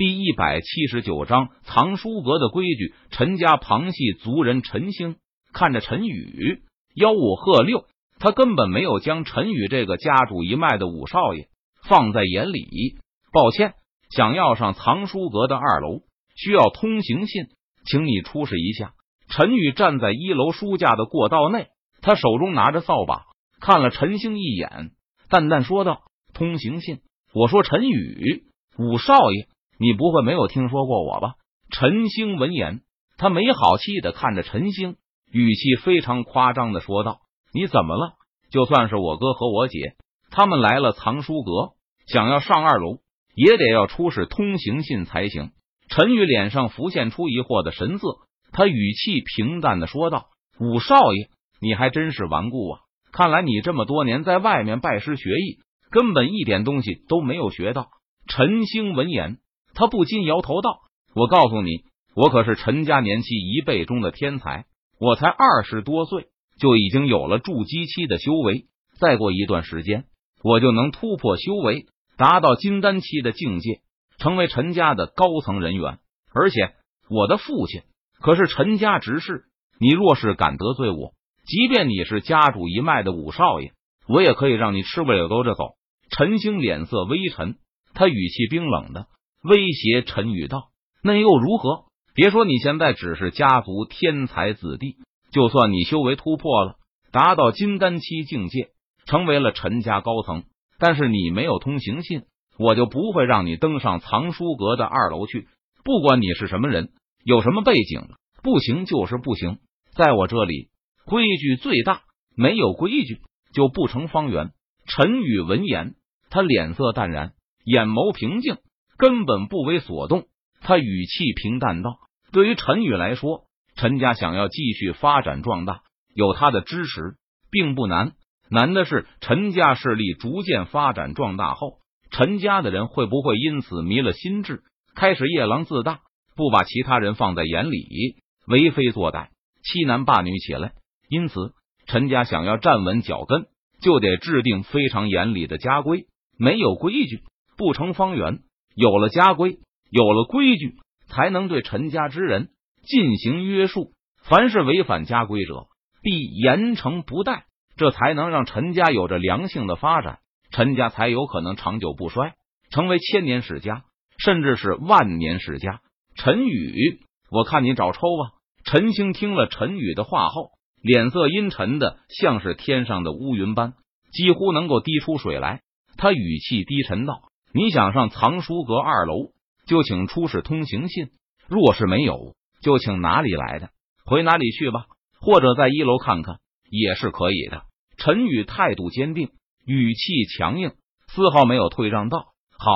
第一百七十九章藏书阁的规矩。陈家旁系族人陈兴看着陈宇吆五喝六，他根本没有将陈宇这个家主一脉的五少爷放在眼里。抱歉，想要上藏书阁的二楼，需要通行信，请你出示一下。陈宇站在一楼书架的过道内，他手中拿着扫把，看了陈兴一眼，淡淡说道：“通行信。”我说：“陈宇五少爷。”你不会没有听说过我吧？陈星闻言，他没好气的看着陈星，语气非常夸张的说道：“你怎么了？就算是我哥和我姐他们来了藏书阁，想要上二楼，也得要出示通行信才行。”陈宇脸上浮现出疑惑的神色，他语气平淡的说道：“五少爷，你还真是顽固啊！看来你这么多年在外面拜师学艺，根本一点东西都没有学到。”陈星闻言。他不禁摇头道：“我告诉你，我可是陈家年期一辈中的天才。我才二十多岁，就已经有了筑基期的修为。再过一段时间，我就能突破修为，达到金丹期的境界，成为陈家的高层人员。而且，我的父亲可是陈家执事。你若是敢得罪我，即便你是家主一脉的五少爷，我也可以让你吃不了兜着走。”陈星脸色微沉，他语气冰冷的。威胁陈宇道：“那又如何？别说你现在只是家族天才子弟，就算你修为突破了，达到金丹期境界，成为了陈家高层，但是你没有通行信，我就不会让你登上藏书阁的二楼去。不管你是什么人，有什么背景，不行就是不行。在我这里，规矩最大，没有规矩就不成方圆。”陈宇闻言，他脸色淡然，眼眸平静。根本不为所动，他语气平淡道：“对于陈宇来说，陈家想要继续发展壮大，有他的支持并不难，难的是陈家势力逐渐发展壮大后，陈家的人会不会因此迷了心智，开始夜郎自大，不把其他人放在眼里，为非作歹，欺男霸女起来。因此，陈家想要站稳脚跟，就得制定非常严厉的家规，没有规矩不成方圆。”有了家规，有了规矩，才能对陈家之人进行约束。凡是违反家规者，必严惩不贷。这才能让陈家有着良性的发展，陈家才有可能长久不衰，成为千年世家，甚至是万年世家。陈宇，我看你找抽吧。陈兴听了陈宇的话后，脸色阴沉的像是天上的乌云般，几乎能够滴出水来。他语气低沉道。你想上藏书阁二楼，就请出示通行信；若是没有，就请哪里来的回哪里去吧。或者在一楼看看也是可以的。陈宇态度坚定，语气强硬，丝毫没有退让。道：“好，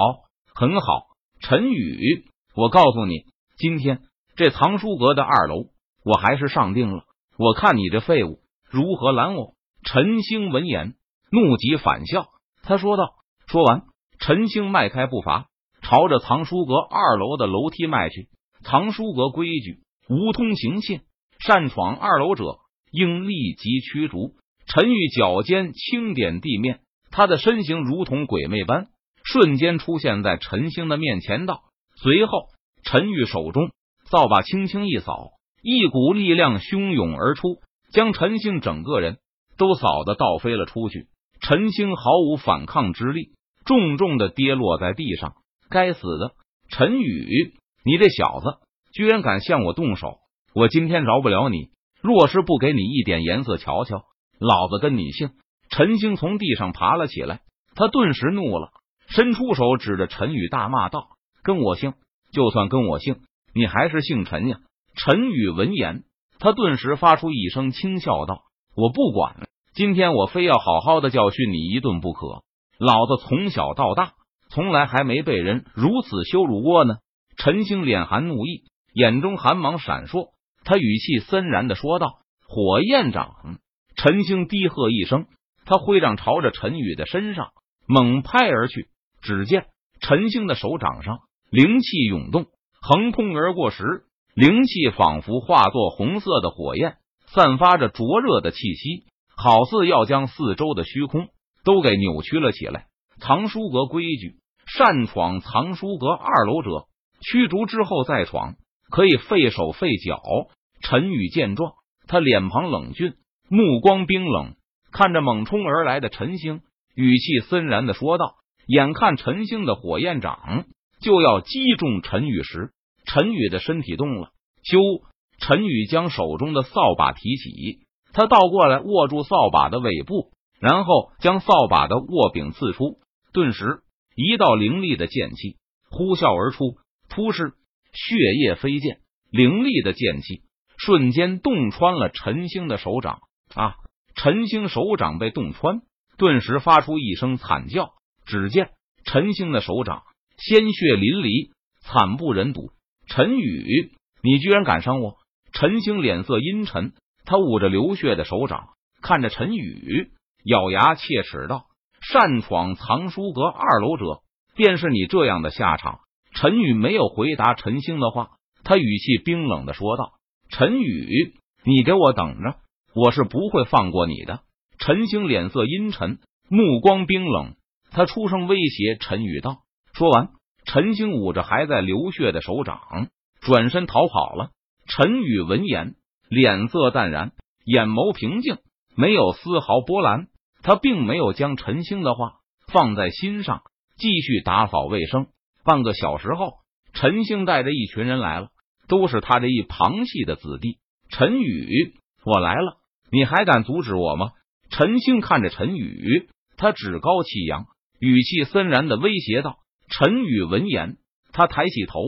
很好。”陈宇，我告诉你，今天这藏书阁的二楼，我还是上定了。我看你这废物如何拦我？陈兴闻言，怒极反笑，他说道：“说完。”陈兴迈开步伐，朝着藏书阁二楼的楼梯迈去。藏书阁规矩：无通行信，擅闯二楼者应立即驱逐。陈玉脚尖轻点地面，他的身形如同鬼魅般，瞬间出现在陈兴的面前。道，随后陈玉手中扫把轻轻一扫，一股力量汹涌而出，将陈兴整个人都扫得倒飞了出去。陈兴毫无反抗之力。重重的跌落在地上。该死的陈宇，你这小子居然敢向我动手！我今天饶不了你！若是不给你一点颜色瞧瞧，老子跟你姓！陈星从地上爬了起来，他顿时怒了，伸出手指着陈宇大骂道：“跟我姓！就算跟我姓，你还是姓陈呀！”陈宇闻言，他顿时发出一声轻笑道：“我不管，今天我非要好好的教训你一顿不可！”老子从小到大，从来还没被人如此羞辱过呢！陈兴脸含怒意，眼中寒芒闪烁，他语气森然的说道：“火焰掌！”陈兴低喝一声，他挥掌朝着陈宇的身上猛拍而去。只见陈兴的手掌上灵气涌动，横空而过时，灵气仿佛化作红色的火焰，散发着灼热的气息，好似要将四周的虚空。都给扭曲了起来。藏书阁规矩：擅闯藏书阁二楼者，驱逐之后再闯，可以费手费脚。陈宇见状，他脸庞冷峻，目光冰冷，看着猛冲而来的陈星，语气森然的说道：“眼看陈星的火焰掌就要击中陈宇时，陈宇的身体动了。咻！陈宇将手中的扫把提起，他倒过来握住扫把的尾部，然后将扫把的握柄刺出。顿时，一道凌厉的剑气呼啸而出，突施血液飞溅，凌厉的剑气瞬间洞穿了陈星的手掌。啊！陈星手掌被洞穿，顿时发出一声惨叫。只见陈星的手掌鲜血淋漓，惨不忍睹。陈宇，你居然敢伤我！陈星脸色阴沉，他捂着流血的手掌，看着陈宇，咬牙切齿道：“擅闯藏书阁二楼者，便是你这样的下场。”陈宇没有回答陈星的话，他语气冰冷的说道：“陈宇，你给我等着，我是不会放过你的。”陈星脸色阴沉，目光冰冷，他出声威胁陈宇道：“说完，陈星捂着还在流血的手掌，转身逃跑了。”陈宇闻言，脸色淡然，眼眸平静，没有丝毫波澜。他并没有将陈星的话放在心上，继续打扫卫生。半个小时后，陈星带着一群人来了，都是他这一旁系的子弟。陈宇，我来了，你还敢阻止我吗？陈星看着陈宇，他趾高气扬，语气森然的威胁道。陈宇闻言，他抬起头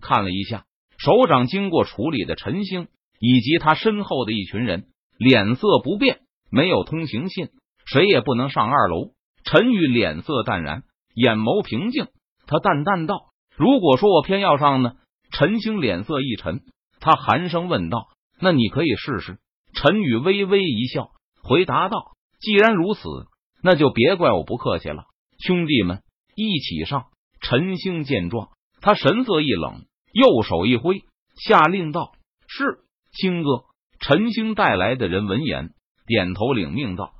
看了一下。手掌经过处理的陈星以及他身后的一群人脸色不变，没有通行信，谁也不能上二楼。陈宇脸色淡然，眼眸平静，他淡淡道：“如果说我偏要上呢？”陈星脸色一沉，他寒声问道：“那你可以试试。”陈宇微微一笑，回答道：“既然如此，那就别怪我不客气了。兄弟们，一起上！”陈星见状，他神色一冷。右手一挥，下令道：“是，星哥。”陈星带来的人闻言点头领命道：“